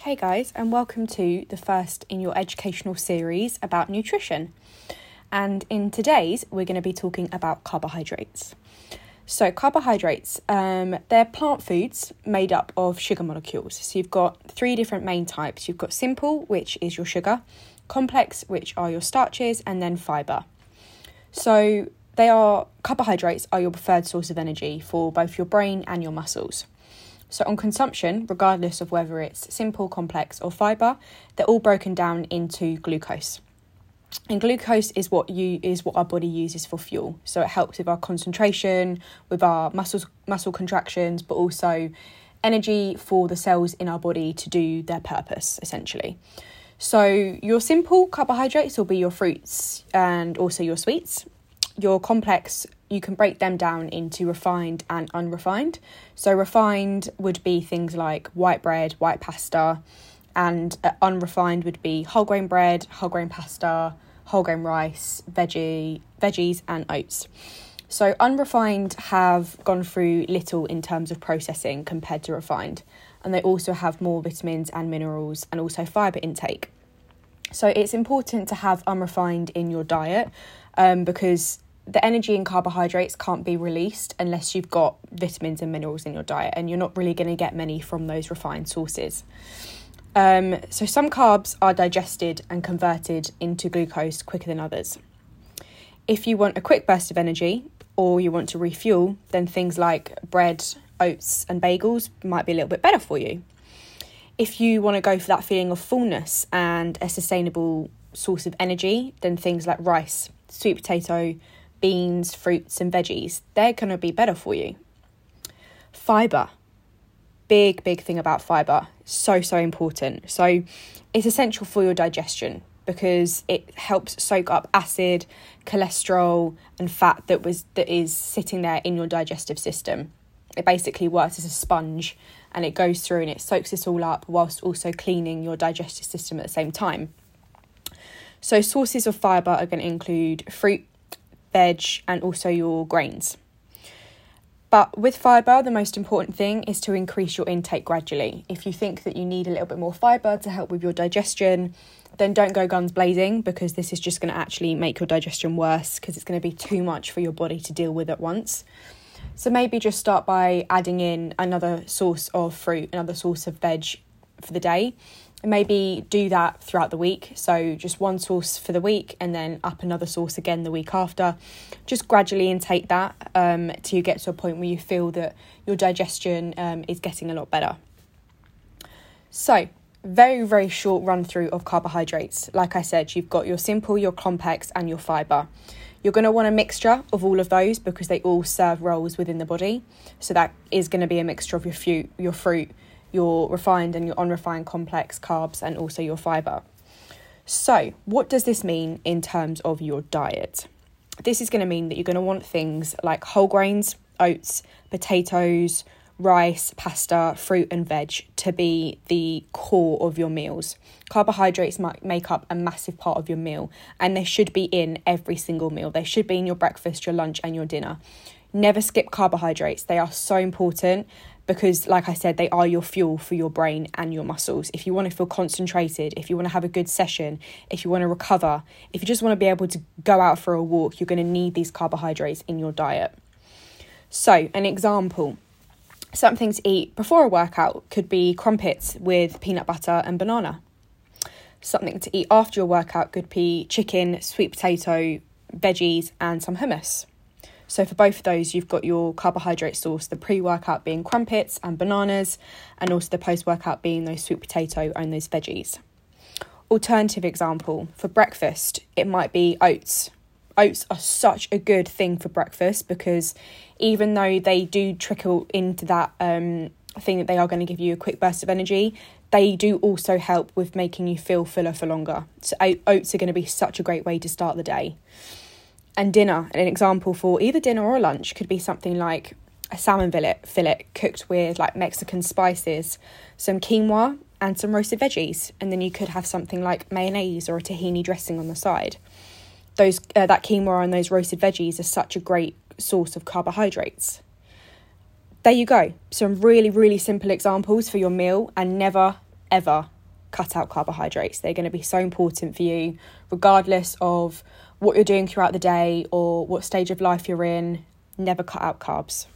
Hey guys, and welcome to the first in your educational series about nutrition. And in today's, we're going to be talking about carbohydrates. So, carbohydrates, um, they're plant foods made up of sugar molecules. So, you've got three different main types you've got simple, which is your sugar, complex, which are your starches, and then fibre. So, they are carbohydrates are your preferred source of energy for both your brain and your muscles. So, on consumption, regardless of whether it's simple, complex, or fibre, they're all broken down into glucose. And glucose is what you is what our body uses for fuel. So it helps with our concentration, with our muscles muscle contractions, but also energy for the cells in our body to do their purpose essentially. So your simple carbohydrates will be your fruits and also your sweets. Your complex you can break them down into refined and unrefined. So, refined would be things like white bread, white pasta, and uh, unrefined would be whole grain bread, whole grain pasta, whole grain rice, veggie, veggies, and oats. So, unrefined have gone through little in terms of processing compared to refined, and they also have more vitamins and minerals and also fibre intake. So, it's important to have unrefined in your diet um, because the energy in carbohydrates can't be released unless you've got vitamins and minerals in your diet, and you're not really going to get many from those refined sources. Um, so, some carbs are digested and converted into glucose quicker than others. If you want a quick burst of energy or you want to refuel, then things like bread, oats, and bagels might be a little bit better for you. If you want to go for that feeling of fullness and a sustainable source of energy, then things like rice, sweet potato, beans, fruits, and veggies, they're going to be better for you. Fiber. Big, big thing about fiber. So, so important. So, it's essential for your digestion because it helps soak up acid, cholesterol, and fat that was that is sitting there in your digestive system. It basically works as a sponge and it goes through and it soaks it all up whilst also cleaning your digestive system at the same time. So sources of fibre are going to include fruit, veg, and also your grains. But with fibre, the most important thing is to increase your intake gradually. If you think that you need a little bit more fibre to help with your digestion, then don't go guns blazing because this is just going to actually make your digestion worse because it's going to be too much for your body to deal with at once. So maybe just start by adding in another source of fruit, another source of veg for the day maybe do that throughout the week. So just one source for the week and then up another source again the week after. Just gradually intake that um, to get to a point where you feel that your digestion um, is getting a lot better. So, very, very short run through of carbohydrates. Like I said, you've got your simple, your complex, and your fibre. You're going to want a mixture of all of those because they all serve roles within the body. So that is going to be a mixture of your fruit, your fruit, your refined and your unrefined complex carbs, and also your fiber. So, what does this mean in terms of your diet? This is going to mean that you're going to want things like whole grains, oats, potatoes, rice, pasta, fruit, and veg to be the core of your meals. Carbohydrates might make up a massive part of your meal, and they should be in every single meal. They should be in your breakfast, your lunch, and your dinner. Never skip carbohydrates, they are so important because, like I said, they are your fuel for your brain and your muscles. If you want to feel concentrated, if you want to have a good session, if you want to recover, if you just want to be able to go out for a walk, you're going to need these carbohydrates in your diet. So, an example something to eat before a workout could be crumpets with peanut butter and banana. Something to eat after your workout could be chicken, sweet potato, veggies, and some hummus. So for both of those, you've got your carbohydrate source, the pre-workout being crumpets and bananas, and also the post-workout being those sweet potato and those veggies. Alternative example, for breakfast, it might be oats. Oats are such a good thing for breakfast because even though they do trickle into that um, thing that they are going to give you a quick burst of energy, they do also help with making you feel fuller for longer. So oats are going to be such a great way to start the day and dinner. An example for either dinner or lunch could be something like a salmon fillet, fillet cooked with like Mexican spices, some quinoa, and some roasted veggies. And then you could have something like mayonnaise or a tahini dressing on the side. Those uh, that quinoa and those roasted veggies are such a great source of carbohydrates. There you go. Some really really simple examples for your meal, and never ever cut out carbohydrates. They're going to be so important for you, regardless of what you're doing throughout the day or what stage of life you're in. Never cut out carbs.